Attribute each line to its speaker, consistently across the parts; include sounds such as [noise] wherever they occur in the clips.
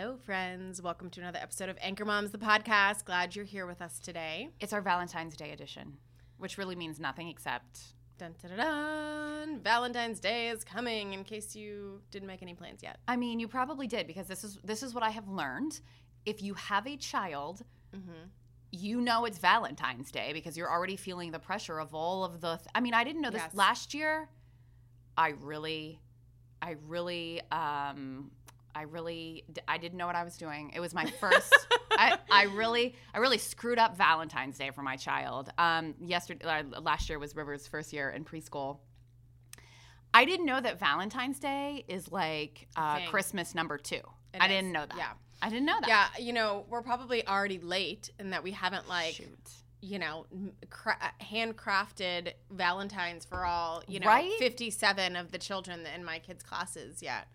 Speaker 1: Hello, friends. Welcome to another episode of Anchor Moms, the podcast. Glad you're here with us today.
Speaker 2: It's our Valentine's Day edition, which really means nothing except
Speaker 1: Dun, dun, dun, dun. Valentine's Day is coming in case you didn't make any plans yet.
Speaker 2: I mean, you probably did because this is this is what I have learned. If you have a child,
Speaker 1: Mm-hmm.
Speaker 2: you know it's Valentine's Day because you're already feeling the pressure of all of the. Th- I mean, I didn't know this
Speaker 1: Yes.
Speaker 2: last year. I really, I really, um, I really, I didn't know what I was doing. It was my first. I, I really, I really screwed up Valentine's Day for my child. Um, yesterday, uh, last year was River's first year in preschool. I didn't know that Valentine's Day is like uh, Christmas number two.
Speaker 1: It
Speaker 2: I
Speaker 1: is.
Speaker 2: didn't know that.
Speaker 1: Yeah.
Speaker 2: I didn't know that.
Speaker 1: Yeah, you know, we're probably already late in that we haven't, like,
Speaker 2: Shoot.
Speaker 1: you know, cra- handcrafted Valentines for all, you know,
Speaker 2: Right?
Speaker 1: 57 of the children in my kids' classes yet.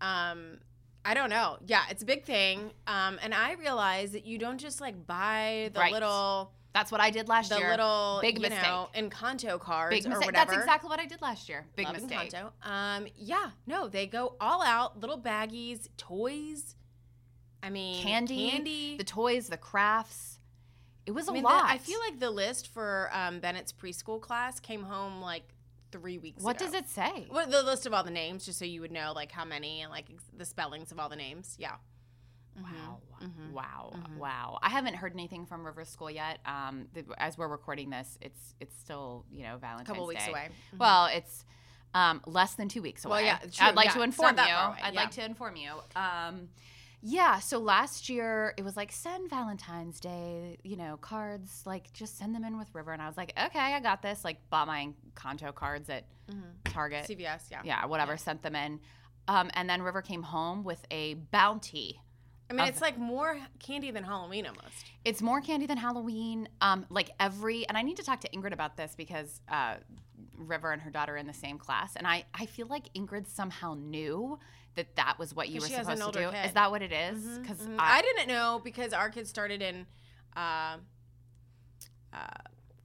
Speaker 1: Um, I don't know. Yeah, it's a big thing. Um, and I realize that you don't just like buy the
Speaker 2: Right.
Speaker 1: little,
Speaker 2: That's what I did last
Speaker 1: the
Speaker 2: year.
Speaker 1: The little,
Speaker 2: Big mistake.
Speaker 1: know, Encanto cards
Speaker 2: Big
Speaker 1: or whatever.
Speaker 2: That's exactly what I did last year. Big
Speaker 1: Love
Speaker 2: mistake.
Speaker 1: Encanto. Um, yeah, no, they go all out. Little baggies, toys. I mean,
Speaker 2: Candy,
Speaker 1: candy.
Speaker 2: the toys, the crafts. It was a
Speaker 1: I mean, the-
Speaker 2: lot.
Speaker 1: I feel like the list for um, Bennett's preschool class came home like three weeks
Speaker 2: What
Speaker 1: ago.
Speaker 2: does it say?
Speaker 1: What the list of all the names, just so you would know like how many and like ex- the spellings of all the names. Yeah.
Speaker 2: Wow.
Speaker 1: Mhm.
Speaker 2: Wow.
Speaker 1: Mhm.
Speaker 2: Wow. I haven't heard anything from River School yet. Um, the, as we're recording this, it's it's still, you know, Valentine's A
Speaker 1: couple weeks
Speaker 2: Day.
Speaker 1: away. Mhm.
Speaker 2: Well, it's um, less than two weeks away.
Speaker 1: Well, yeah, true,
Speaker 2: I'd like
Speaker 1: yeah,
Speaker 2: to inform you.
Speaker 1: far
Speaker 2: I'd
Speaker 1: yeah.
Speaker 2: like to inform you. Um, yeah, so last year it was like send Valentine's Day, you know, cards, like just send them in with River. And I was like, okay, I got this. Like bought my Conto cards at
Speaker 1: Mhm.
Speaker 2: Target.
Speaker 1: CVS. Yeah.
Speaker 2: yeah, whatever,
Speaker 1: Yeah.
Speaker 2: sent them in. Um, and then River came home with a bounty.
Speaker 1: I mean,
Speaker 2: Of-
Speaker 1: it's like more candy than Halloween almost.
Speaker 2: It's more candy than Halloween. Um, like every, and I need to talk to Ingrid about this because uh, River and her daughter in the same class, and I, I feel like Ingrid somehow knew that that was what you were
Speaker 1: she has an
Speaker 2: supposed to do.
Speaker 1: kid.
Speaker 2: Is that what it is? Because
Speaker 1: mhm. I, didn't know because our kids started in uh, uh,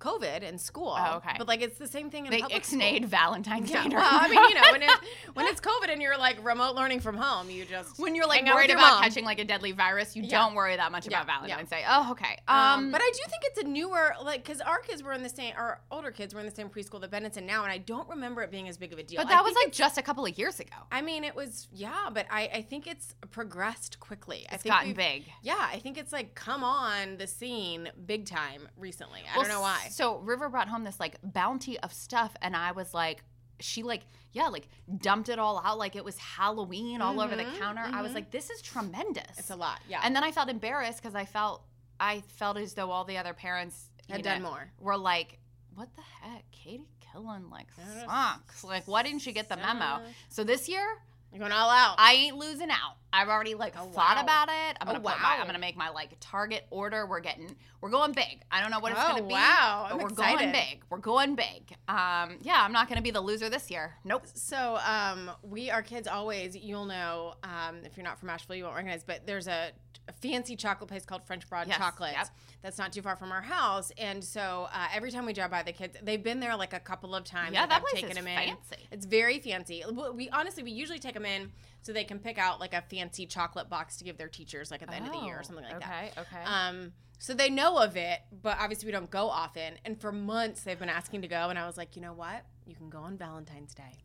Speaker 1: COVID in school.
Speaker 2: Oh, okay.
Speaker 1: But like it's the same thing in
Speaker 2: they
Speaker 1: public
Speaker 2: ixnayed
Speaker 1: school.
Speaker 2: Valentine's Day.
Speaker 1: Yeah, well, I mean, you know, when,
Speaker 2: COVID.
Speaker 1: it, [laughs] when it's COVID and you're like remote learning from home, you just
Speaker 2: when you're like
Speaker 1: hang out with
Speaker 2: worried about
Speaker 1: mom.
Speaker 2: catching like a deadly virus, you
Speaker 1: Yeah.
Speaker 2: don't worry that much
Speaker 1: Yeah,
Speaker 2: about. Valentine's Day. Oh, okay.
Speaker 1: Um,
Speaker 2: Um,
Speaker 1: but I do think it's a newer, like, because our kids were in the same, our older kids were in the same preschool that Bennett's in now, and I don't remember it being as big of a deal.
Speaker 2: but
Speaker 1: I
Speaker 2: that was like just a couple of years ago.
Speaker 1: I mean, it was, yeah, but I, I think it's progressed quickly. I
Speaker 2: It's
Speaker 1: think
Speaker 2: gotten big.
Speaker 1: Yeah, I think it's like come on the scene big time recently. I
Speaker 2: Well,
Speaker 1: don't know why.
Speaker 2: So River brought home this like bounty of stuff, and I was like, she like, yeah, like dumped it all out like it was Halloween all over the
Speaker 1: Mhm,
Speaker 2: counter. I was
Speaker 1: mhm.
Speaker 2: like, this is tremendous.
Speaker 1: It's a lot, yeah.
Speaker 2: And then I felt embarrassed because I felt I felt as though all the other parents
Speaker 1: Had
Speaker 2: know,
Speaker 1: done more.
Speaker 2: Were like, what the heck, Katie Killen like sucks. Like, why didn't she get the memo? So this year,
Speaker 1: You're going all out.
Speaker 2: I ain't losing out. I've already like
Speaker 1: Oh,
Speaker 2: thought
Speaker 1: wow.
Speaker 2: about it. I'm
Speaker 1: Oh,
Speaker 2: gonna put my. I'm gonna make my like target order. We're getting we're going big. I don't know what it's
Speaker 1: Oh,
Speaker 2: gonna be.
Speaker 1: wow.
Speaker 2: But
Speaker 1: I'm
Speaker 2: we're
Speaker 1: excited.
Speaker 2: going big. We're going big. Um, yeah, I'm not gonna be the loser this year. Nope.
Speaker 1: So, um, we, our kids always, you'll know, um, if you're not from Asheville, you won't recognize, but there's a, a fancy chocolate place called French Broad
Speaker 2: Yes,
Speaker 1: Chocolates
Speaker 2: yep.
Speaker 1: that's not too far from our house. And so, uh, every time we drive by the kids, they've been there like a couple of times.
Speaker 2: Yeah, that
Speaker 1: I've
Speaker 2: place
Speaker 1: taken
Speaker 2: is
Speaker 1: them in.
Speaker 2: fancy.
Speaker 1: It's very fancy. We honestly, we usually take them in so they can pick out like a fancy chocolate box to give their teachers like at the end of the year or something like that.
Speaker 2: Oh, Okay. Okay.
Speaker 1: Um, so they know of it, but obviously we don't go often. And for months they've been asking to go, and I was like, you know what? You can go on Valentine's Day.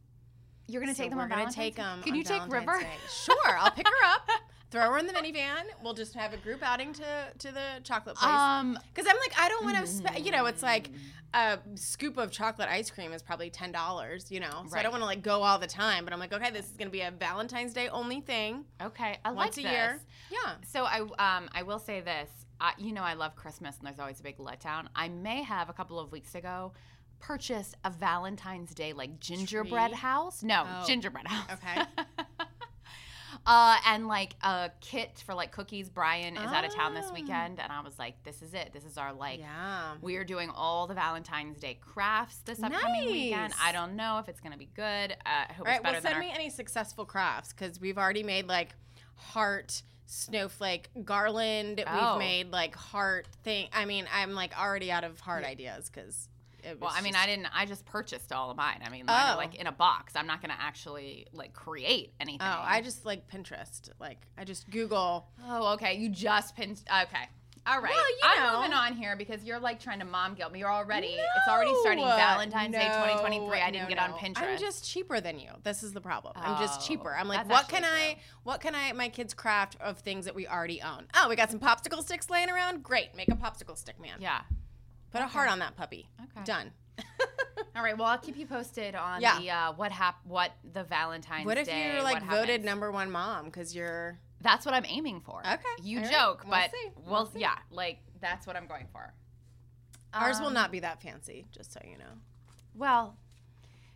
Speaker 2: You're gonna
Speaker 1: So
Speaker 2: take them
Speaker 1: we're
Speaker 2: on
Speaker 1: gonna
Speaker 2: Valentine's
Speaker 1: take them.
Speaker 2: Can
Speaker 1: on
Speaker 2: you take
Speaker 1: Valentine's
Speaker 2: River?
Speaker 1: Day. Sure, I'll pick her up. [laughs] Throw her in the minivan. We'll just have a group outing to to the chocolate place.
Speaker 2: Um,
Speaker 1: Because I'm like, I don't want to spend. You know, it's like a scoop of chocolate ice cream is probably ten dollars. You know, so I
Speaker 2: Right.
Speaker 1: don't want to like go all the time. But I'm like, okay, this is gonna be a Valentine's Day only thing,
Speaker 2: okay, I
Speaker 1: once
Speaker 2: like
Speaker 1: a year.
Speaker 2: this.
Speaker 1: Yeah.
Speaker 2: So I um I will say this. I, you know I love Christmas and there's always a big letdown. I may have a couple of weeks ago purchased a Valentine's Day like gingerbread
Speaker 1: Tree?
Speaker 2: house. No,
Speaker 1: Oh.
Speaker 2: gingerbread house.
Speaker 1: Okay. [laughs]
Speaker 2: uh and like a kit for like cookies. Brian is out of town this
Speaker 1: Oh.
Speaker 2: weekend and I was like this is it. This is our like
Speaker 1: yeah.
Speaker 2: we are doing all the Valentine's Day crafts this upcoming weekend. I don't know if it's going to be good. Uh, I hope
Speaker 1: All right.
Speaker 2: it's better
Speaker 1: Well, send
Speaker 2: our
Speaker 1: me any successful crafts because we've already made like heart snowflake garland.
Speaker 2: Oh.
Speaker 1: We've made like heart thing. I mean, I'm like already out of heart ideas because.
Speaker 2: Well, I mean, I didn't. I just purchased all of mine. I mean,
Speaker 1: Oh.
Speaker 2: mine like in a box. I'm not going to actually like create oh, anything.
Speaker 1: Oh, I just like Pinterest. Like I just Google.
Speaker 2: Oh, okay. You just pinned. Okay. All right.
Speaker 1: Well, you
Speaker 2: I'm
Speaker 1: know.
Speaker 2: moving on here because you're like trying to mom guilt me. You're already. it's already starting
Speaker 1: No,
Speaker 2: Valentine's Day 2023. I didn't
Speaker 1: no,
Speaker 2: get on. Pinterest.
Speaker 1: I'm just cheaper than you. This is the problem. I'm just
Speaker 2: Oh,
Speaker 1: cheaper. I'm like, what can
Speaker 2: actually
Speaker 1: I? What can I? My kids craft of things that we already own. Oh, we got some popsicle sticks laying around. Great, make a popsicle stick man.
Speaker 2: yeah.
Speaker 1: Put a heart on that puppy.
Speaker 2: Okay.
Speaker 1: Done. [laughs]
Speaker 2: All right. Well, I'll keep you posted on
Speaker 1: Yeah.
Speaker 2: the uh, what hap- what the Valentine's Day
Speaker 1: What if
Speaker 2: Day.
Speaker 1: you're like voted number one mom because you're
Speaker 2: That's what I'm aiming for.
Speaker 1: Okay,
Speaker 2: You
Speaker 1: all right.
Speaker 2: joke,
Speaker 1: We'll
Speaker 2: but
Speaker 1: see.
Speaker 2: well,
Speaker 1: see.
Speaker 2: yeah, like that's what I'm going for.
Speaker 1: ours will
Speaker 2: Um,
Speaker 1: not be that fancy. Just so you know.
Speaker 2: Well,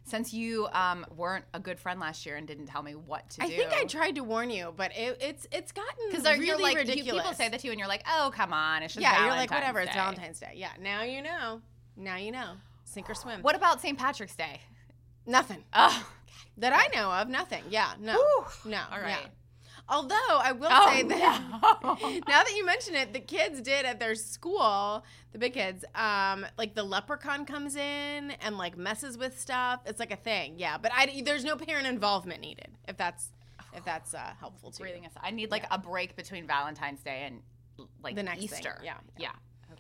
Speaker 2: since you um, weren't a good friend last year and didn't tell me what to
Speaker 1: I
Speaker 2: do, I
Speaker 1: think I tried to warn you, but it, it's it's gotten
Speaker 2: because
Speaker 1: really
Speaker 2: you're like you-
Speaker 1: ridiculous.
Speaker 2: people say that to you, and you're like, oh come on, it's just
Speaker 1: yeah, you're like whatever. It's Valentine's Day. Yeah, now you know. Now you know. Sink or swim.
Speaker 2: What about St. Patrick's Day?
Speaker 1: Nothing
Speaker 2: Oh,
Speaker 1: that I know of. Nothing. Yeah. No.
Speaker 2: Whew.
Speaker 1: No.
Speaker 2: all
Speaker 1: yeah. Although I will
Speaker 2: Oh,
Speaker 1: say that
Speaker 2: no. [laughs]
Speaker 1: now that you mention it, the kids did at their school, the big kids, um, like the leprechaun comes in and like messes with stuff. It's like a thing, yeah. But I, there's no parent involvement needed. If that's if that's uh, helpful to you.
Speaker 2: Aside. I need like a break between Valentine's Day and like
Speaker 1: The next thing,
Speaker 2: Easter.
Speaker 1: yeah,
Speaker 2: yeah.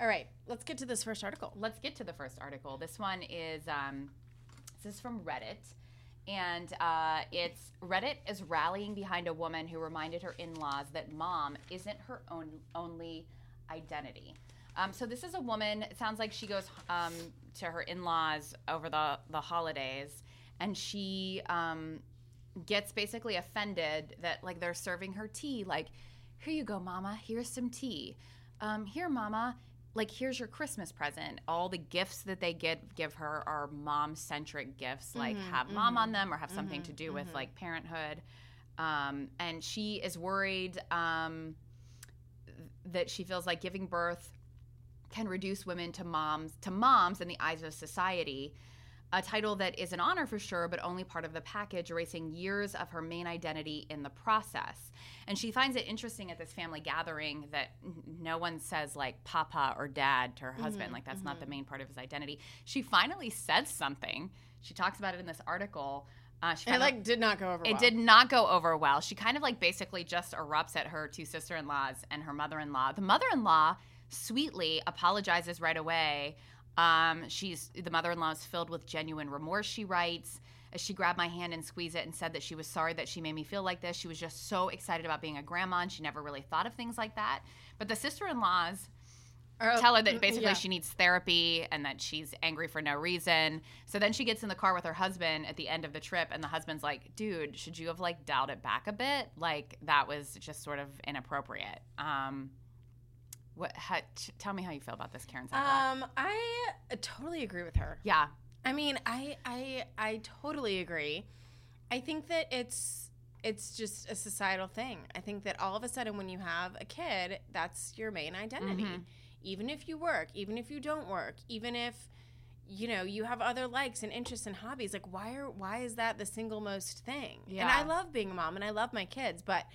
Speaker 1: All right, let's get to this first article.
Speaker 2: Let's get to the first article. This one is um, this is from Reddit, and uh, it's Reddit is rallying behind a woman who reminded her in-laws that mom isn't her own only identity. Um, so this is a woman. It sounds like she goes um, to her in-laws over the the holidays, and she um, gets basically offended that like they're serving her tea. Like, here you go, mama. Here's some tea. Um, here, mama. Like, here's your Christmas present. All the gifts that they get give her are mom centric gifts, like have mom on them or have something to do with like parenthood. Um, and she is worried um, that she feels like giving birth can reduce women to moms to moms in the eyes of society a title that is an honor for sure but only part of the package erasing years of her main identity in the process and she finds it interesting at this family gathering that no one says like papa or dad to her husband like that's not the main part of his identity she finally says something she talks about it in this article uh, she
Speaker 1: it like did not go over.
Speaker 2: it
Speaker 1: well.
Speaker 2: did not go over well. She kind of like basically just erupts at her two sister in laws and her mother in law. The mother in law sweetly apologizes right away. Um, she's the mother in law is filled with genuine remorse. She writes. As she grabbed my hand and squeezed it and said that she was sorry that she made me feel like this. She was just so excited about being a grandma and she never really thought of things like that. But the sister in laws
Speaker 1: Or-
Speaker 2: tell her that basically
Speaker 1: yeah.
Speaker 2: she needs therapy and that she's angry for no reason. So then she gets in the car with her husband at the end of the trip, and the husband's like, "Dude, should you have like dialed it back a bit? Like that was just sort of inappropriate." Um, what? How, tell me how you feel about this, Karen. Sakharov.
Speaker 1: Um, I totally agree with her.
Speaker 2: yeah,
Speaker 1: I mean, I I I totally agree. I think that it's it's just a societal thing. I think that all of a sudden when you have a kid, that's your main identity. Even if you work, even if you don't work, even if you know you have other likes and interests and hobbies, like why are why is that the single most thing? Yeah. And I love being a mom and I love my kids, but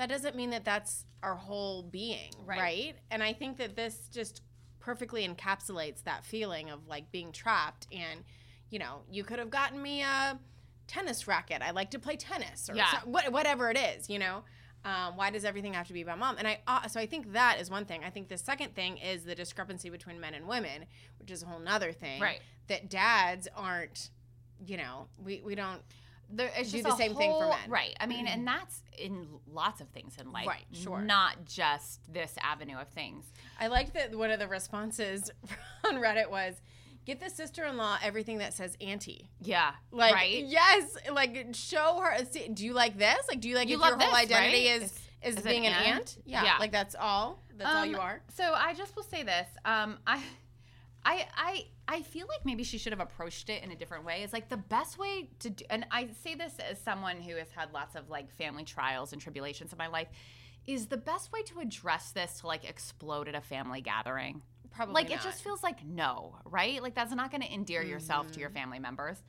Speaker 1: that doesn't mean that that's our whole being,
Speaker 2: Right.
Speaker 1: right? And I think that this just perfectly encapsulates that feeling of like being trapped and you know, you could have gotten me a tennis racket. I like to play tennis or
Speaker 2: Yeah.
Speaker 1: so- what, whatever it is, you know. Um, why does everything have to be about mom? And I uh, so I think that is one thing. I think the second thing is the discrepancy between men and women, which is a whole nother thing.
Speaker 2: Right.
Speaker 1: That dads aren't, you know, we we don't
Speaker 2: there, it's
Speaker 1: do
Speaker 2: just
Speaker 1: the same thing for men.
Speaker 2: right? I mean, and that's in lots of things in life,
Speaker 1: Right, sure.
Speaker 2: Not just this avenue of things.
Speaker 1: I like that one of the responses [laughs] on Reddit was, "Get the sister-in-law everything that says auntie."
Speaker 2: Yeah,
Speaker 1: Like,
Speaker 2: right.
Speaker 1: yes, like show her. See, do you like this? Like, do you like
Speaker 2: You
Speaker 1: if your whole
Speaker 2: this,
Speaker 1: identity
Speaker 2: right?
Speaker 1: is
Speaker 2: Is-
Speaker 1: is, being an
Speaker 2: aunt?
Speaker 1: aunt? Yeah,
Speaker 2: Yeah.
Speaker 1: like that's all. That's all you
Speaker 2: Um,
Speaker 1: are.
Speaker 2: So I just will say this. Um, I, I, I, I feel like maybe she should have approached it in a different way. It's like the best way to do, and I say this as someone who has had lots of like family trials and tribulations in my life, is the best way to address this to like explode at a family gathering.
Speaker 1: Probably
Speaker 2: like
Speaker 1: not.
Speaker 2: it just feels like no, right? Like that's not going to endear yourself to your family members.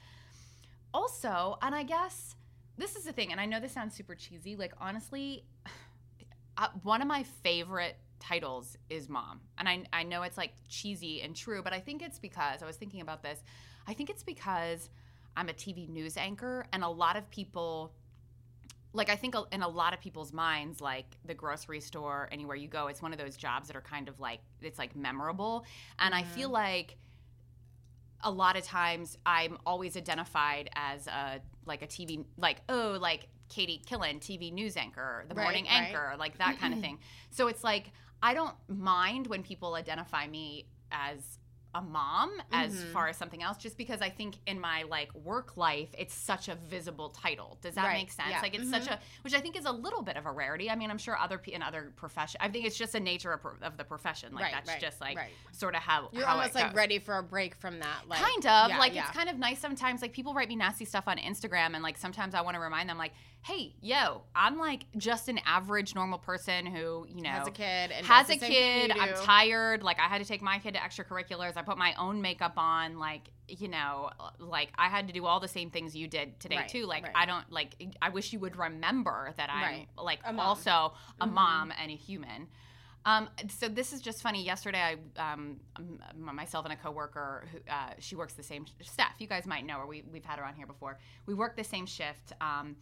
Speaker 2: Also, and I guess this is the thing, and I know this sounds super cheesy. Like honestly, [sighs] uh, one of my favorite titles is mom, and I I know it's like cheesy and true, but I think it's because I was thinking about this. I think it's because I'm a TV news anchor, and a lot of people like I think in a lot of people's minds, like the grocery store, anywhere you go, it's one of those jobs that are kind of like it's like memorable, and I feel mm-hmm. like a lot of times I'm always identified as a like a TV like oh like Katie Killen TV news anchor, the
Speaker 1: Right,
Speaker 2: morning
Speaker 1: right.
Speaker 2: anchor, like that kind of [clears throat] thing. So it's like I don't mind when people identify me as a mom as
Speaker 1: Mm-hmm.
Speaker 2: far as something else just because I think in my like work life it's such a visible title. Does that
Speaker 1: Right,
Speaker 2: make sense?
Speaker 1: yeah. Mm-hmm.
Speaker 2: Like it's such a which I think is a little bit of a rarity. I mean, I'm sure other in other profession I think it's just a nature of, of the profession. Like
Speaker 1: Right,
Speaker 2: that's
Speaker 1: right,
Speaker 2: just like sort of how
Speaker 1: You're
Speaker 2: how
Speaker 1: almost like ready for a break from that. Like,
Speaker 2: kind of
Speaker 1: yeah,
Speaker 2: like
Speaker 1: yeah.
Speaker 2: it's kind of nice sometimes like people write me nasty stuff on instagram and like sometimes i want to remind them like hey yo i'm like just an average normal person who you know
Speaker 1: Has a kid and
Speaker 2: has a
Speaker 1: the same thing
Speaker 2: kid i'm tired like i had to take my kid to extracurriculars i put my own makeup on like you know like i had to do all the same things you did today
Speaker 1: Right,
Speaker 2: too like
Speaker 1: right.
Speaker 2: i don't like i wish you would remember that i'm
Speaker 1: Right.
Speaker 2: like
Speaker 1: A
Speaker 2: also a
Speaker 1: Mhm.
Speaker 2: mom and a human um, so this is just funny. Yesterday, I, um, myself and a coworker, who uh, she works the same staff. You guys might know her. We, we've had her on here before. We work the same shift, um,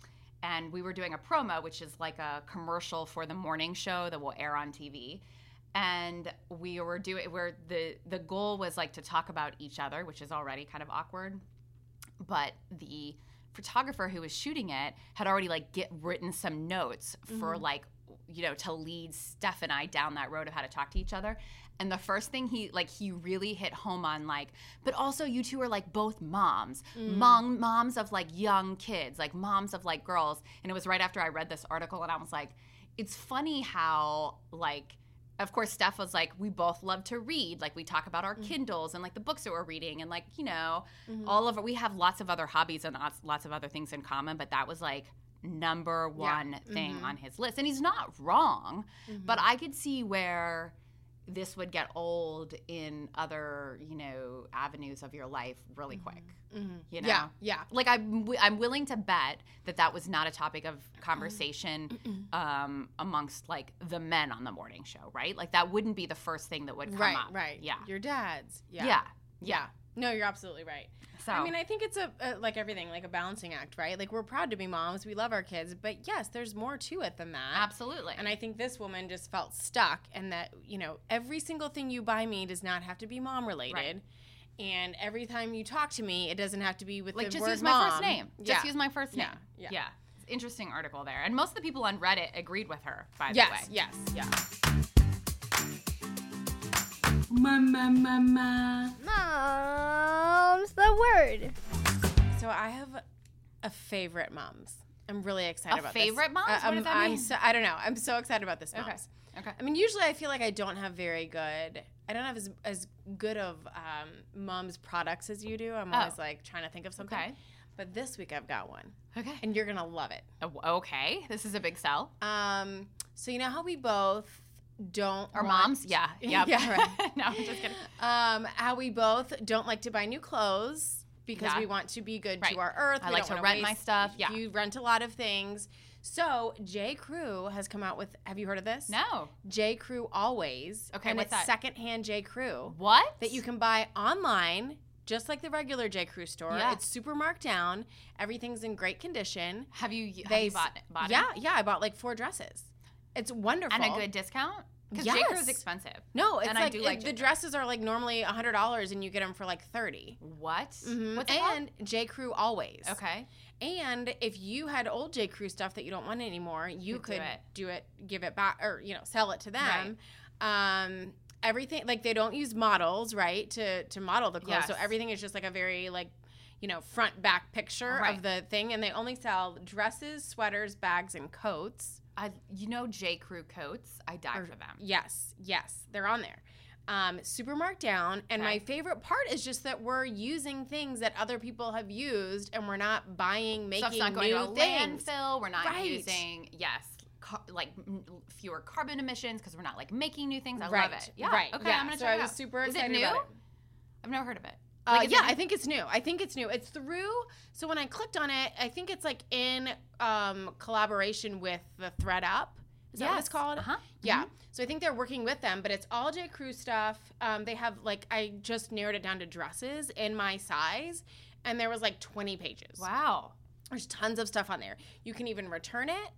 Speaker 2: and we were doing a promo, which is like a commercial for the morning show that will air on TV. And we were doing where the the goal was like to talk about each other, which is already kind of awkward. But the photographer who was shooting it had already like get written some notes for mm-hmm. like you know to lead Steph and I down that road of how to talk to each other. And the first thing he like he really hit home on like, but also you two are like both moms, mm. mom moms of like young kids, like moms of like girls. And it was right after I read this article, and I was like, it's funny how like. Of course, Steph was like, we both love to read. Like, we talk about our mm-hmm. Kindles and like the books that we're reading, and like, you know, mm-hmm. all of it. We have lots of other hobbies and lots, lots of other things in common, but that was like number one thing mm-hmm. on his list. And he's not wrong, but I could see where this would get old in other, you know, avenues of your life really quick. You know?
Speaker 1: Yeah, yeah.
Speaker 2: Like I'm, wi- I'm willing to bet that that was not a topic of conversation um, amongst like the men on the morning show, right? Like that wouldn't be the first thing that would come
Speaker 1: Right,
Speaker 2: up.
Speaker 1: right.
Speaker 2: Yeah.
Speaker 1: Your dad's. Yeah.
Speaker 2: yeah.
Speaker 1: Yeah. No, you're absolutely right.
Speaker 2: So
Speaker 1: I mean, I think it's a, a like everything, like a balancing act, right? Like we're proud to be moms, we love our kids, but yes, there's more to it than that.
Speaker 2: absolutely.
Speaker 1: And I think this woman just felt stuck, and that you know every single thing you buy me does not have to be mom related,
Speaker 2: Right.
Speaker 1: and every time you talk to me, it doesn't have to be with
Speaker 2: like
Speaker 1: the
Speaker 2: just
Speaker 1: word
Speaker 2: use my first name. Just
Speaker 1: Yeah.
Speaker 2: use my first name.
Speaker 1: Yeah, yeah.
Speaker 2: Interesting article there. And most of the people on Reddit agreed with her, by
Speaker 1: Yes,
Speaker 2: the way.
Speaker 1: yes, yeah. Ma, ma, ma.
Speaker 3: Mom's the word.
Speaker 1: So I have a favorite moms. I'm really excited about this.
Speaker 2: A
Speaker 1: about
Speaker 2: favorite
Speaker 1: this.
Speaker 2: moms?
Speaker 1: Uh,
Speaker 2: What
Speaker 1: I'm-
Speaker 2: does that
Speaker 1: I'm
Speaker 2: mean?
Speaker 1: so I don't know. I'm so excited about this moms.
Speaker 2: Okay. Okay.
Speaker 1: I mean, usually I feel like I don't have very good. I don't have as as good of um, mom's products as you do. I'm always
Speaker 2: Oh.
Speaker 1: like trying to think of something.
Speaker 2: Okay.
Speaker 1: But this week I've got one,
Speaker 2: Okay.
Speaker 1: and you're gonna love it.
Speaker 2: Oh, Okay. This is a big sell.
Speaker 1: Um, so you know how we both don't
Speaker 2: Our
Speaker 1: want-
Speaker 2: moms? Yeah. [laughs] Yep.
Speaker 1: yeah, right. [laughs]
Speaker 2: no, I'm just kidding.
Speaker 1: Um, how we both don't like to buy new clothes because
Speaker 2: Yeah.
Speaker 1: we want to be good
Speaker 2: Right.
Speaker 1: to our earth.
Speaker 2: I
Speaker 1: We
Speaker 2: like to rent my stuff. Yeah.
Speaker 1: You rent a lot of things. So J. Crew has come out with. Have you heard of this?
Speaker 2: No.
Speaker 1: J. Crew Always.
Speaker 2: Okay,
Speaker 1: and
Speaker 2: what's
Speaker 1: it's
Speaker 2: that?
Speaker 1: secondhand J. Crew
Speaker 2: What?
Speaker 1: that you can buy online, just like the regular J. Crew store.
Speaker 2: Yeah.
Speaker 1: It's super marked down. Everything's in great condition.
Speaker 2: Have you, have
Speaker 1: They
Speaker 2: you bought, it- bought
Speaker 1: yeah,
Speaker 2: it?
Speaker 1: yeah. I bought like four dresses. It's wonderful
Speaker 2: And a good discount? Because J. Crew is expensive.
Speaker 1: No, it's
Speaker 2: And I
Speaker 1: like,
Speaker 2: do
Speaker 1: it-
Speaker 2: like
Speaker 1: the dresses are like normally hundred dollars, and you get them for like thirty.
Speaker 2: What?
Speaker 1: Mhm.
Speaker 2: What's called?
Speaker 1: and J. Crew always.
Speaker 2: Okay.
Speaker 1: And if you had old J. Crew stuff that you don't want anymore, you
Speaker 2: Could do it.
Speaker 1: do it, give it back, or you know, sell it to them. Um, everything like they don't use models, right, to to model the clothes. So everything is just like a very like, you know, front back picture
Speaker 2: Right.
Speaker 1: of the thing, and they only sell dresses, sweaters, bags, and coats.
Speaker 2: I, you know J. Crew coats? I die
Speaker 1: Or-
Speaker 2: for them.
Speaker 1: Yes, yes, they're on there. Um, super marked down. And my favorite part is just that we're using things that other people have used, and we're not buying, making
Speaker 2: Stuff's not going
Speaker 1: new
Speaker 2: to
Speaker 1: things.
Speaker 2: landfill. We're not
Speaker 1: Right.
Speaker 2: using, yes, car, like m- fewer carbon emissions because we're not like making new things. I
Speaker 1: right,
Speaker 2: love it. Yeah.
Speaker 1: right.
Speaker 2: Okay,
Speaker 1: yeah.
Speaker 2: I'm going to
Speaker 1: so
Speaker 2: check
Speaker 1: I
Speaker 2: it
Speaker 1: was
Speaker 2: out.
Speaker 1: super
Speaker 2: Is it
Speaker 1: excited
Speaker 2: new?
Speaker 1: about it.
Speaker 2: I've never heard of it.
Speaker 1: Uh,
Speaker 2: Like, is
Speaker 1: yeah,
Speaker 2: it-
Speaker 1: I think it's new. I think it's new. It's through. So when I clicked on it, I think it's like in um, collaboration with the ThredUp. Is that what it's called?
Speaker 2: Uh-huh.
Speaker 1: Yeah. So I think they're working with them, but it's all J. Crew stuff. Um, they have like I just narrowed it down to dresses in my size, and there was like 20 pages.
Speaker 2: Wow.
Speaker 1: There's tons of stuff on there. You can even return it.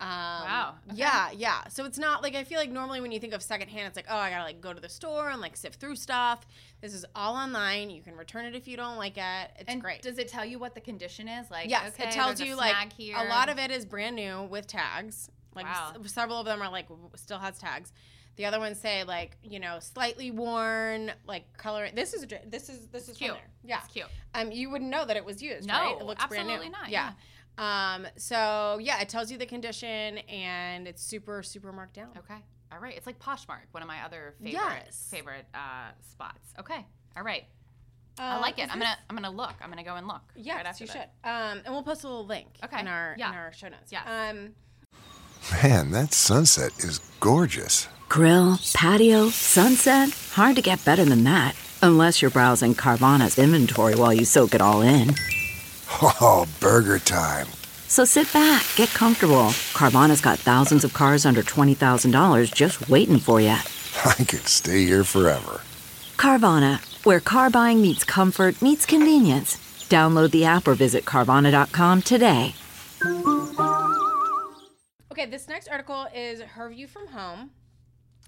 Speaker 1: Um,
Speaker 2: Wow, okay.
Speaker 1: Yeah, yeah. So it's not like I feel like normally when you think of secondhand, it's like oh I gotta like go to the store and like sift through stuff. This is all online. You can return it if you don't like it. It's
Speaker 2: and
Speaker 1: great.
Speaker 2: does it tell you what the condition is? Like,
Speaker 1: yes,
Speaker 2: okay,
Speaker 1: it tells you like
Speaker 2: here.
Speaker 1: a lot of it is brand new with tags. Like
Speaker 2: Wow.
Speaker 1: s- several of them are like still has tags. The other ones say like you know slightly worn, like color. This is this is this is
Speaker 2: cute.
Speaker 1: Yeah,
Speaker 2: It's cute.
Speaker 1: um, you wouldn't know that it was used.
Speaker 2: No,
Speaker 1: right? it looks brand new.
Speaker 2: not,
Speaker 1: Yeah. Um. So yeah, it tells you the condition, and it's super super marked down.
Speaker 2: Okay. All right. It's like Poshmark, one of my other favorite
Speaker 1: Yes.
Speaker 2: favorite uh, spots. Okay. All right. I
Speaker 1: Uh,
Speaker 2: like it. I'm gonna I'm gonna look. I'm gonna go and look.
Speaker 1: Yes,
Speaker 2: right after
Speaker 1: you
Speaker 2: this.
Speaker 1: should. Um, and we'll post a little link
Speaker 2: Okay,
Speaker 1: in our
Speaker 2: yeah.
Speaker 1: in our show notes.
Speaker 2: Yeah.
Speaker 1: Um.
Speaker 4: Man, that sunset is gorgeous.
Speaker 5: Grill, patio, sunset. Hard to get better than that. Unless you're browsing Carvana's inventory while you soak it all in.
Speaker 4: Oh, burger time.
Speaker 5: So sit back, get comfortable. Carvana's got thousands of cars under $20,000 just waiting for you. [laughs]
Speaker 4: I could stay here forever.
Speaker 5: Carvana, where car buying meets comfort, meets convenience. Download the app or visit Carvana.com today.
Speaker 1: Okay, this next article is her view from home,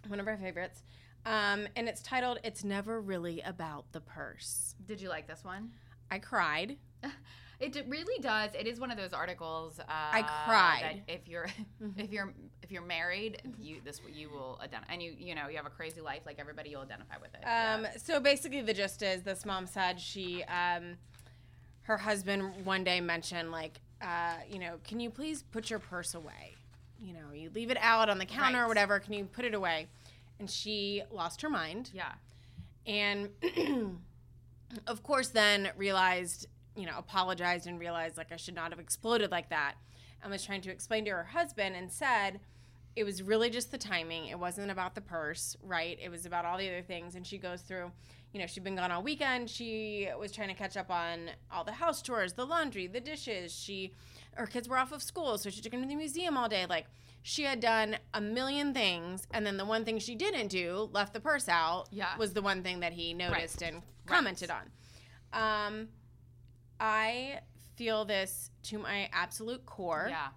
Speaker 1: one of our favorites, um, and it's titled "It's Never Really About the Purse."
Speaker 2: Did you like this one?
Speaker 1: I cried. [laughs]
Speaker 2: It really does. It is one of those articles. Uh,
Speaker 1: I cried.
Speaker 2: That if you're if you're if you're married, you this you will identify, and you you know you have a crazy life like everybody. You'll identify with it.
Speaker 1: Um, So basically, the gist is this mom said she, um, her husband one day mentioned like, uh, you know, can you please put your purse away? You know, you leave it out on the counter or whatever. Can you put it away? And she lost her mind.
Speaker 2: yeah.
Speaker 1: and [clears throat] of course then realized you know apologized and realized like i should not have exploded like that and was trying to explain to her husband and said it was really just the timing. It wasn't about the purse right? It was about all the other things. And she goes through you know she'd been gone all weekend. She was trying to catch up on all the house chores the laundry the dishes. She her kids were off of school so she took them to the museum all day. Like she had done a million things and then the one thing she didn't do left the purse out
Speaker 2: Yeah.
Speaker 1: was the one thing that he noticed and commented on. Um i feel this to my absolute core
Speaker 2: Yeah.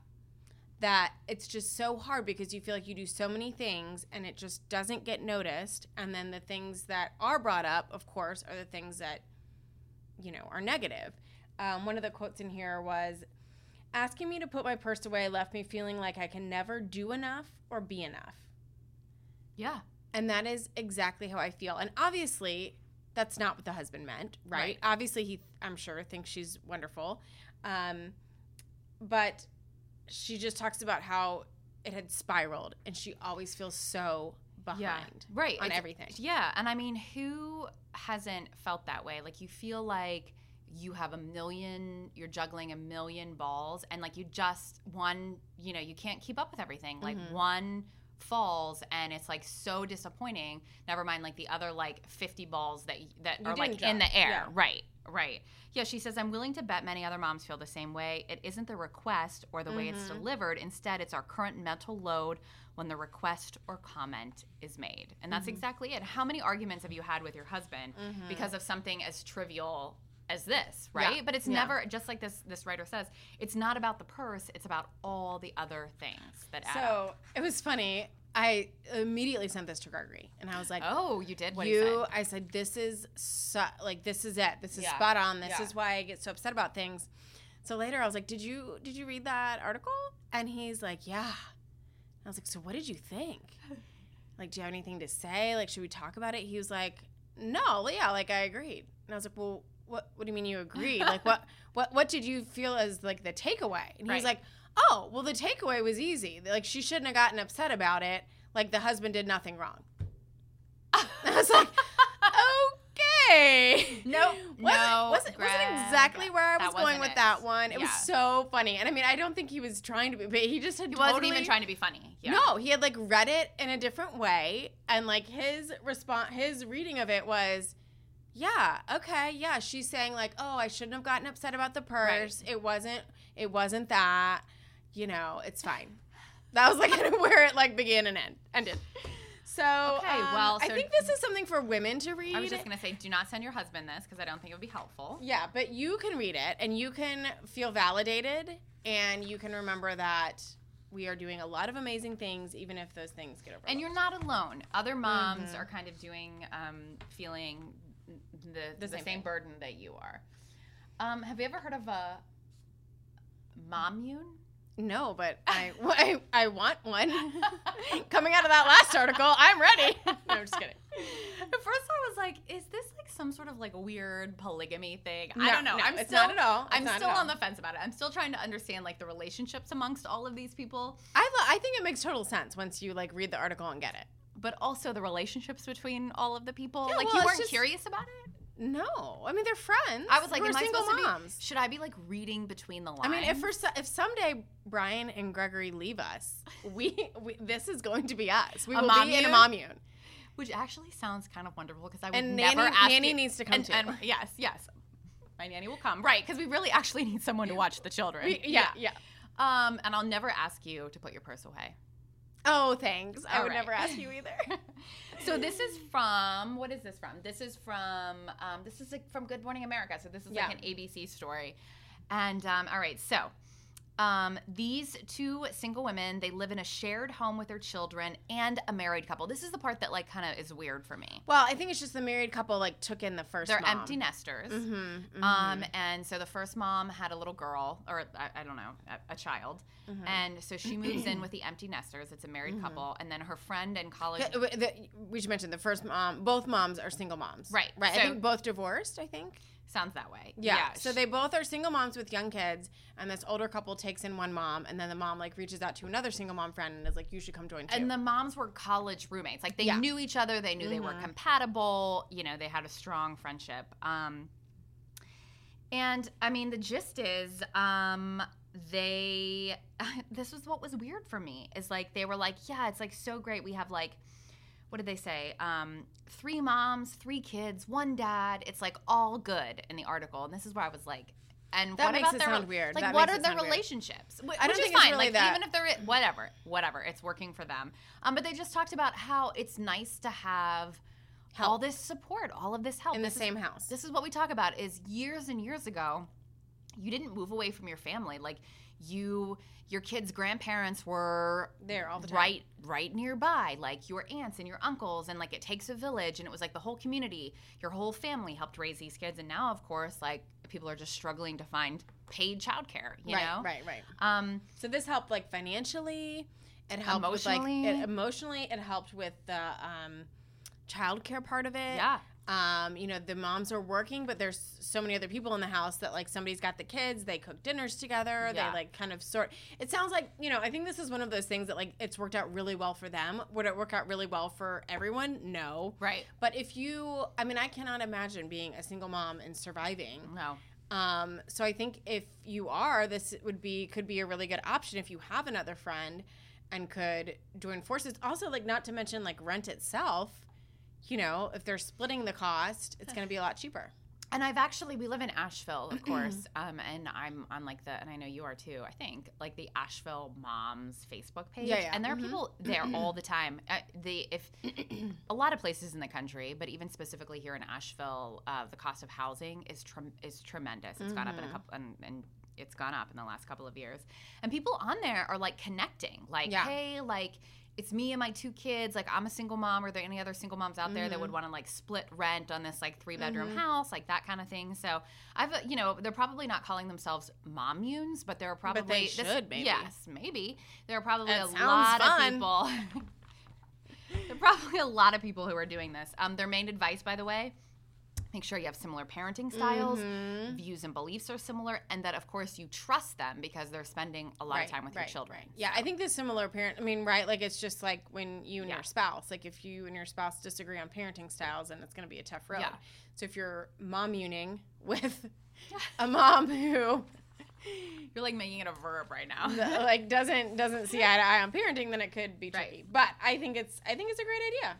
Speaker 1: that it's just so hard because you feel like you do so many things and it just doesn't get noticed and then the things that are brought up of course are the things that you know are negative um, one of the quotes in here was asking me to put my purse away left me feeling like i can never do enough or be enough
Speaker 2: Yeah.
Speaker 1: and that is exactly how I feel. And obviously, that's not what the husband meant, right?
Speaker 2: Right.
Speaker 1: Obviously, he, I'm sure, thinks she's wonderful. Um, but she just talks about how it had spiraled and she always feels so behind
Speaker 2: Yeah. Right.
Speaker 1: on
Speaker 2: It's-
Speaker 1: everything.
Speaker 2: Yeah. And I mean, who hasn't felt that way? Like you feel like you have a million, you're juggling a million balls, and like you just one, you know, you can't keep up with everything. Like
Speaker 1: Mhm.
Speaker 2: one falls and it's like so disappointing. Never mind like the other like 50 balls that that
Speaker 1: You
Speaker 2: are like in the air.
Speaker 1: yeah.
Speaker 2: Right. Right. Yeah, she says I'm willing to bet many other moms feel the same way. It isn't the request or the way it's
Speaker 1: Mm-hmm.
Speaker 2: delivered. Instead, it's our current mental load when the request or comment is made. And that's
Speaker 1: Mm-hmm.
Speaker 2: exactly it. How many arguments have you had with your husband because of something as trivial as this, right?
Speaker 1: Yeah.
Speaker 2: But it's
Speaker 1: Yeah.
Speaker 2: never just like this this writer says, it's not about the purse, it's about all the other things that add up.
Speaker 1: So it was funny. I immediately sent this to Gregory, and I was like,
Speaker 2: Oh, you did what
Speaker 1: you i said this is su- like this is it this is
Speaker 2: Yeah.
Speaker 1: spot on this is why i get so upset about things so later i was like did you did you read that article and he's like yeah i was like so what did you think like do you have anything to say like should we talk about it he was like no yeah like i agreed and i was like well what what do you mean you agreed [laughs] like what what what did you feel as like the takeaway and he was like oh well the takeaway was easy like she shouldn't have gotten upset about it like the husband did nothing wrong [laughs] I was like, okay. [laughs]
Speaker 2: Nope.
Speaker 1: Wasn't,
Speaker 2: No,
Speaker 1: wasn't, wasn't exactly where I was going with
Speaker 2: it.
Speaker 1: that one. It was so funny. And I mean, I don't think he was trying to be, but he just had
Speaker 2: He
Speaker 1: totally,
Speaker 2: wasn't even trying to be funny. Yeah.
Speaker 1: No, he had like read it in a different way. And like his response, his reading of it was, yeah, okay, yeah. She's saying like, oh, I shouldn't have gotten upset about the purse. It wasn't, it wasn't that. You know, it's fine. That was like [laughs] where it like began and end, ended. So,
Speaker 2: Okay,
Speaker 1: um,
Speaker 2: well,
Speaker 1: I think this is something for women to read.
Speaker 2: I was just gonna say, do not send your husband this because I don't think it would be helpful.
Speaker 1: Yeah, but you can read it and you can feel validated and you can remember that we are doing a lot of amazing things, even if those things get overlooked.
Speaker 2: And you're not alone. Other moms
Speaker 1: Mm-hmm.
Speaker 2: are kind of doing, um, feeling the the,
Speaker 1: same
Speaker 2: same, burden that you are. Um, have you ever heard of a mommune?
Speaker 1: no, but [laughs] I, [laughs] I, I want one. [laughs] Coming out of that last article, I'm ready. No, I'm just kidding.
Speaker 2: At first, I was like, "Is this like some sort of like weird polygamy thing?"
Speaker 1: No,
Speaker 2: I don't know.
Speaker 1: no,
Speaker 2: I'm
Speaker 1: it's
Speaker 2: still,
Speaker 1: not at all. It's
Speaker 2: I'm still
Speaker 1: all.
Speaker 2: on the fence about it. I'm still trying to understand like the relationships amongst all of these people,
Speaker 1: I, lo- I think it makes total sense once you like read the article and get it.
Speaker 2: but also the relationships between all of the people.
Speaker 1: Yeah,
Speaker 2: like
Speaker 1: well,
Speaker 2: you weren't
Speaker 1: just-
Speaker 2: curious about it.
Speaker 1: No, I mean they're friends.
Speaker 2: I was like,
Speaker 1: We're
Speaker 2: "Am I
Speaker 1: single
Speaker 2: supposed
Speaker 1: moms.
Speaker 2: to be? Should I be like reading between the lines?"
Speaker 1: I mean, if for if someday Brian and Gregory leave us, we, we this is going to be us. We
Speaker 2: A
Speaker 1: will be in a
Speaker 2: mommune. Which actually sounds kind of wonderful because I would
Speaker 1: And
Speaker 2: never
Speaker 1: nanny-
Speaker 2: ask
Speaker 1: nanny
Speaker 2: you-
Speaker 1: needs to come
Speaker 2: and,
Speaker 1: too.
Speaker 2: And yes, yes, my nanny will come. Right, because we really actually need someone to watch the children.
Speaker 1: We- yeah, yeah.
Speaker 2: Um, and I'll never ask you to put your purse away.
Speaker 1: Oh, thanks. I
Speaker 2: All
Speaker 1: would
Speaker 2: right.
Speaker 1: never ask you either. [laughs]
Speaker 2: So this is from what is this from? This is from um, this is like from Good Morning America. So this is
Speaker 1: Yeah.
Speaker 2: like an ABC story. And um, all right, so um, these two single women they live in a shared home with their children and a married couple. This is the part that like kind of is weird for me.
Speaker 1: well, I think it's just the married couple like took in the 1st
Speaker 2: They're
Speaker 1: mom.
Speaker 2: empty nesters.
Speaker 1: Mhm,
Speaker 2: Um, and so the first mom had a little girl, or I, I don't know, a, a child.
Speaker 1: Mm-hmm.
Speaker 2: And so she moves in [clears throat] with the empty nesters. It's a married couple. And then her friend and college.
Speaker 1: The- the- we should mention the first mom. Both moms are single moms.
Speaker 2: Right,
Speaker 1: Right.
Speaker 2: so-
Speaker 1: I think both divorced. I think.
Speaker 2: Sounds that way.
Speaker 1: Yeah. So they both are single moms with young kids, and this older couple takes in one mom, and then the mom like reaches out to another single mom friend and is like, "You should come join too."
Speaker 2: And the moms were college roommates. Like they
Speaker 1: Yeah.
Speaker 2: knew each other. They knew they were compatible. You know, they had a strong friendship. Um, and I mean, the gist is, um, they. [laughs] This was what was weird for me. Is like they were like, yeah, it's like so great. We have like, what did they say? Um, three moms, three kids, one dad. It's like all good in the article. And this is where I was like. And
Speaker 1: That
Speaker 2: what
Speaker 1: makes
Speaker 2: about
Speaker 1: it
Speaker 2: their,
Speaker 1: sound weird.
Speaker 2: Like,
Speaker 1: That
Speaker 2: what are their
Speaker 1: sound weird.
Speaker 2: relationships?
Speaker 1: I don't
Speaker 2: which is
Speaker 1: think it's
Speaker 2: fine.
Speaker 1: really
Speaker 2: like,
Speaker 1: that-
Speaker 2: even if they're whatever, whatever, it's working for them. Um, but they just talked about how it's nice to have all this support, all of this help
Speaker 1: in the
Speaker 2: This is-
Speaker 1: same house.
Speaker 2: This is what we talk about. Is years and years ago, you didn't move away from your family. Like you, your kids' grandparents were
Speaker 1: There all the time.
Speaker 2: right, right nearby. Like your aunts and your uncles, and like it takes a village, and it was like the whole community, your whole family helped raise these kids. And now, of course, like people are just struggling to find paid childcare. You
Speaker 1: right,
Speaker 2: know,
Speaker 1: right, right.
Speaker 2: Um,
Speaker 1: So this helped like financially. It helped with like
Speaker 2: Emotionally.
Speaker 1: it, emotionally. It helped with the um, childcare part of it.
Speaker 2: Yeah.
Speaker 1: Um, you know, the moms are working, but there's so many other people in the house that like somebody's got the kids. They cook dinners together.
Speaker 2: Yeah.
Speaker 1: They like kind of sort. It sounds like you know. I think this is one of those things that like it's worked out really well for them. Would it work out really well for everyone? No.
Speaker 2: Right.
Speaker 1: But if you, I mean, I cannot imagine being a single mom and surviving.
Speaker 2: no.
Speaker 1: Um, so I think if you are, this would be could be a really good option if you have another friend and could join forces. Also, like not to mention like rent itself. You know, if they're splitting the cost, it's going to be a lot cheaper.
Speaker 2: And I've actually we live in Asheville, of [clears throat] course, um, and I'm on like the and I know you are too. I think like the Asheville Moms Facebook page,
Speaker 1: Yeah, yeah.
Speaker 2: and there
Speaker 1: Mhm.
Speaker 2: are people there [clears throat] all the time. Uh, the if a lot of places in the country, but even specifically here in Asheville, uh, the cost of housing is trem- is tremendous. It's gone up in a
Speaker 1: Mhm.
Speaker 2: couple and, and it's gone up in the last couple of years, and people on there are like connecting, like
Speaker 1: Yeah.
Speaker 2: hey, like. It's me and my two kids. Like I'm a single mom. Are there any other single moms out there that would
Speaker 1: Mhm.
Speaker 2: want to like split rent on this like three bedroom
Speaker 1: Mhm.
Speaker 2: house, like that kind of thing? So I've, uh, you know, they're probably not calling themselves mommunes, but there are probably
Speaker 1: But they
Speaker 2: this-
Speaker 1: should, maybe.
Speaker 2: Yes, maybe there are probably
Speaker 1: That
Speaker 2: a lot
Speaker 1: fun.
Speaker 2: of people. [laughs] there are probably a lot of people who are doing this. Um, their main advice, by the way, make sure you have similar parenting styles,
Speaker 1: Mhm.
Speaker 2: views and beliefs are similar, and that of course you trust them because they're spending a lot
Speaker 1: Right,
Speaker 2: of time with
Speaker 1: right,
Speaker 2: your children.
Speaker 1: right. Yeah, I think the similar parent. I mean, right? Like it's just like when you and
Speaker 2: Yeah.
Speaker 1: your spouse. Like if you and your spouse disagree on parenting styles, and it's going to be a tough road.
Speaker 2: Yeah.
Speaker 1: So if you're mommuning with a mom who [laughs]
Speaker 2: You're like making it a verb right now.
Speaker 1: like doesn't doesn't see eye to eye on parenting, then it could be
Speaker 2: Right.
Speaker 1: tricky. But I think it's I think it's a great idea.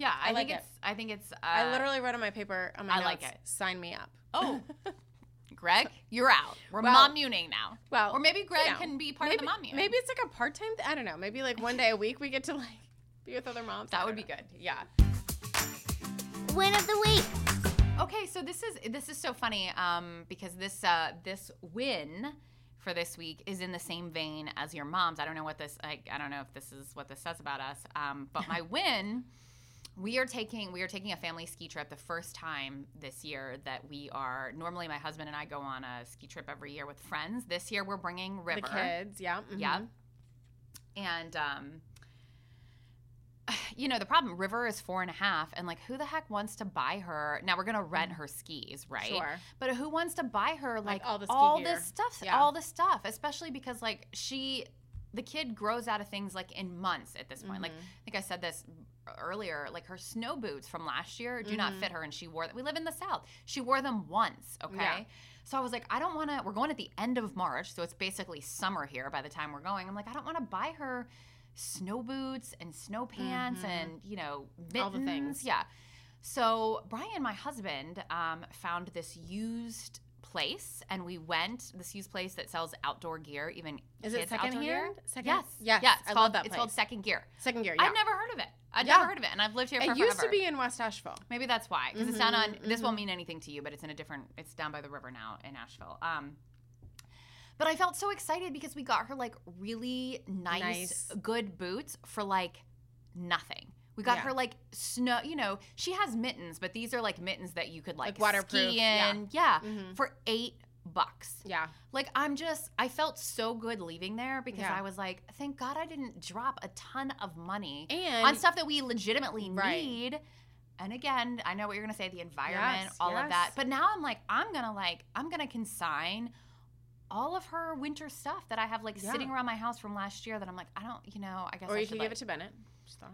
Speaker 2: Yeah, I,
Speaker 1: I like
Speaker 2: think
Speaker 1: it.
Speaker 2: it's. I think it's. Uh,
Speaker 1: I literally wrote on my paper on my
Speaker 2: I
Speaker 1: notes,
Speaker 2: like it.
Speaker 1: Sign me up.
Speaker 2: Oh, [laughs] Greg, you're out. We're
Speaker 1: Well-
Speaker 2: mom muning now.
Speaker 1: Well,
Speaker 2: Or maybe Greg
Speaker 1: you know,
Speaker 2: can be part
Speaker 1: maybe,
Speaker 2: of the mom unit.
Speaker 1: Maybe it's like a part time. I don't know. Maybe like one day a week we get to like be with other moms.
Speaker 2: That would
Speaker 1: don't
Speaker 2: be good. Yeah.
Speaker 3: Win of the week.
Speaker 2: Okay, so this is this is so funny um, because this uh, this win for this week is in the same vein as your mom's. I don't know what this I, I don't know if this is what this says about us, um, but my [laughs] win. We are taking we are taking a family ski trip the first time this year that we are normally my husband and I go on a ski trip every year with friends. This year we're bringing River.
Speaker 1: The kids, yeah.
Speaker 2: Yeah.
Speaker 1: mhm.
Speaker 2: And um [sighs] you know, the problem, River is four and a half, and like who the heck wants to buy her now we're gonna rent her skis, right?
Speaker 1: Sure.
Speaker 2: But who wants to buy her like,
Speaker 1: all the ski gear.
Speaker 2: this stuff,
Speaker 1: Yeah.
Speaker 2: all the stuff, especially because like she the kid grows out of things like in months at this point. Like
Speaker 1: Mm-hmm.
Speaker 2: I think I said this earlier, like her snow boots from last year do not
Speaker 1: Mhm.
Speaker 2: fit her and she wore them. We live in the south. She wore them once, okay?
Speaker 1: Yeah.
Speaker 2: So I was like, I don't want to we're going at the end of March, so it's basically summer here by the time we're going. I'm like, I don't want to buy her snow boots and snow pants
Speaker 1: Mhm.
Speaker 2: and, you know, mittens.
Speaker 1: All the things.
Speaker 2: Yeah. So Brian, my husband, um, found this used place, and we went this used place that sells outdoor gear, even
Speaker 1: Is it secondhand?
Speaker 2: gear.
Speaker 1: Second-
Speaker 2: Yes,
Speaker 1: Yes,
Speaker 2: yeah. It's
Speaker 1: I
Speaker 2: called
Speaker 1: love that
Speaker 2: it's called. Second Gear.
Speaker 1: Second gear. Yeah.
Speaker 2: I've never heard of it. I'd
Speaker 1: Yeah.
Speaker 2: never heard of it, and I've lived here for
Speaker 1: it used
Speaker 2: forever.
Speaker 1: to be in West Asheville.
Speaker 2: Maybe that's why, because it's down on.
Speaker 1: Mhm,
Speaker 2: This won't mean anything to you, but it's in a different. It's down by the river now in Asheville. Um, but I felt so excited because we got her like really nice,
Speaker 1: Nice.
Speaker 2: good boots for like nothing. We got
Speaker 1: Yeah.
Speaker 2: her like snow. You know, she has mittens, but these are like mittens that you could like,
Speaker 1: Like waterproof,
Speaker 2: ski
Speaker 1: yeah.
Speaker 2: in. Yeah,
Speaker 1: Mhm.
Speaker 2: for eight bucks.
Speaker 1: Yeah.
Speaker 2: Like I'm just I felt so good leaving there because
Speaker 1: Yeah.
Speaker 2: I was like, thank God I didn't drop a ton of money
Speaker 1: And
Speaker 2: on stuff that we legitimately
Speaker 1: Right.
Speaker 2: need. And again, I know what you're gonna say, the environment,
Speaker 1: Yes,
Speaker 2: all of that. But now I'm like, I'm gonna like, I'm gonna consign all of her winter stuff that I have like
Speaker 1: Yeah.
Speaker 2: sitting around my house from last year that I'm like, I don't, you know, I guess
Speaker 1: Or
Speaker 2: I
Speaker 1: you
Speaker 2: should
Speaker 1: could
Speaker 2: like,
Speaker 1: give it to Bennett. Just thought.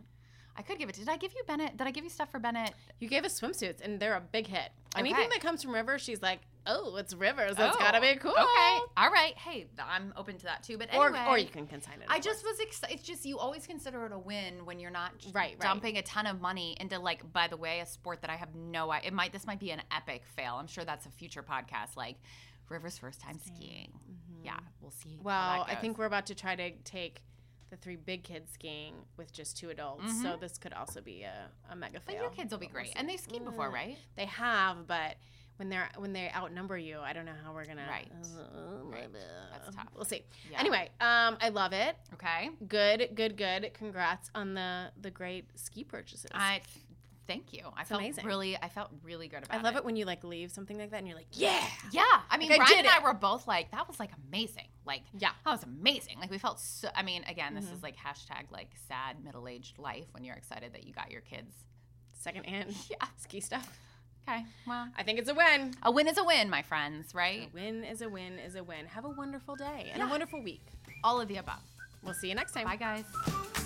Speaker 2: I could give it. Did I give you Bennett? Did I give you stuff for Bennett?
Speaker 1: You gave us swimsuits, and they're a big hit. Anything
Speaker 2: Okay.
Speaker 1: that comes from River, she's like, "Oh, it's Rivers. That's
Speaker 2: Oh,
Speaker 1: gotta be oh, cool."
Speaker 2: Okay, all right. Hey, I'm open to that too. But
Speaker 1: Or,
Speaker 2: anyway,
Speaker 1: or you can consign it.
Speaker 2: I just
Speaker 1: course.
Speaker 2: was excited. It's just you always consider it a win when you're not
Speaker 1: Right, right.
Speaker 2: dumping a ton of money into like. By the way, a sport that I have no. I- It might. This might be an epic fail. I'm sure that's a future podcast. Like River's first time skiing. Mm-hmm. Yeah, we'll see.
Speaker 1: Well, I think we're about to try to take the three big kids skiing with just two adults. So this could also be a, a mega
Speaker 2: Mm-hmm. But your kids will be great, and they've skied before,
Speaker 1: Mm.
Speaker 2: right?
Speaker 1: They have, but when they're when they outnumber you, I don't know how we're gonna.
Speaker 2: Right.
Speaker 1: Uh,
Speaker 2: Right. That's tough.
Speaker 1: We'll see.
Speaker 2: Yeah.
Speaker 1: Anyway, um, I love it.
Speaker 2: Okay.
Speaker 1: Good, good, good. Congrats on the the great ski purchases.
Speaker 2: I thank you. I felt
Speaker 1: amazing.
Speaker 2: really. I felt really good about it.
Speaker 1: I love it when you like leave something like that and you're like, yeah.
Speaker 2: Yeah, I mean,
Speaker 1: Like,
Speaker 2: Brian
Speaker 1: did
Speaker 2: and I were both like, that was like amazing. Like,
Speaker 1: Yeah.
Speaker 2: that was amazing. Like, we felt so. I mean, again, this
Speaker 1: Mm-hmm.
Speaker 2: is like hashtag like sad middle aged life when you're excited that you got your kids.
Speaker 1: Secondhand [laughs]
Speaker 2: Yeah.
Speaker 1: ski stuff.
Speaker 2: Okay, well,
Speaker 1: I think it's a win.
Speaker 2: a win is a win, my friends. Right?
Speaker 1: A win is a win is a win. Have a wonderful day and
Speaker 2: Yeah.
Speaker 1: a wonderful week.
Speaker 2: All of the above.
Speaker 1: We'll see you next time.
Speaker 2: Bye, guys.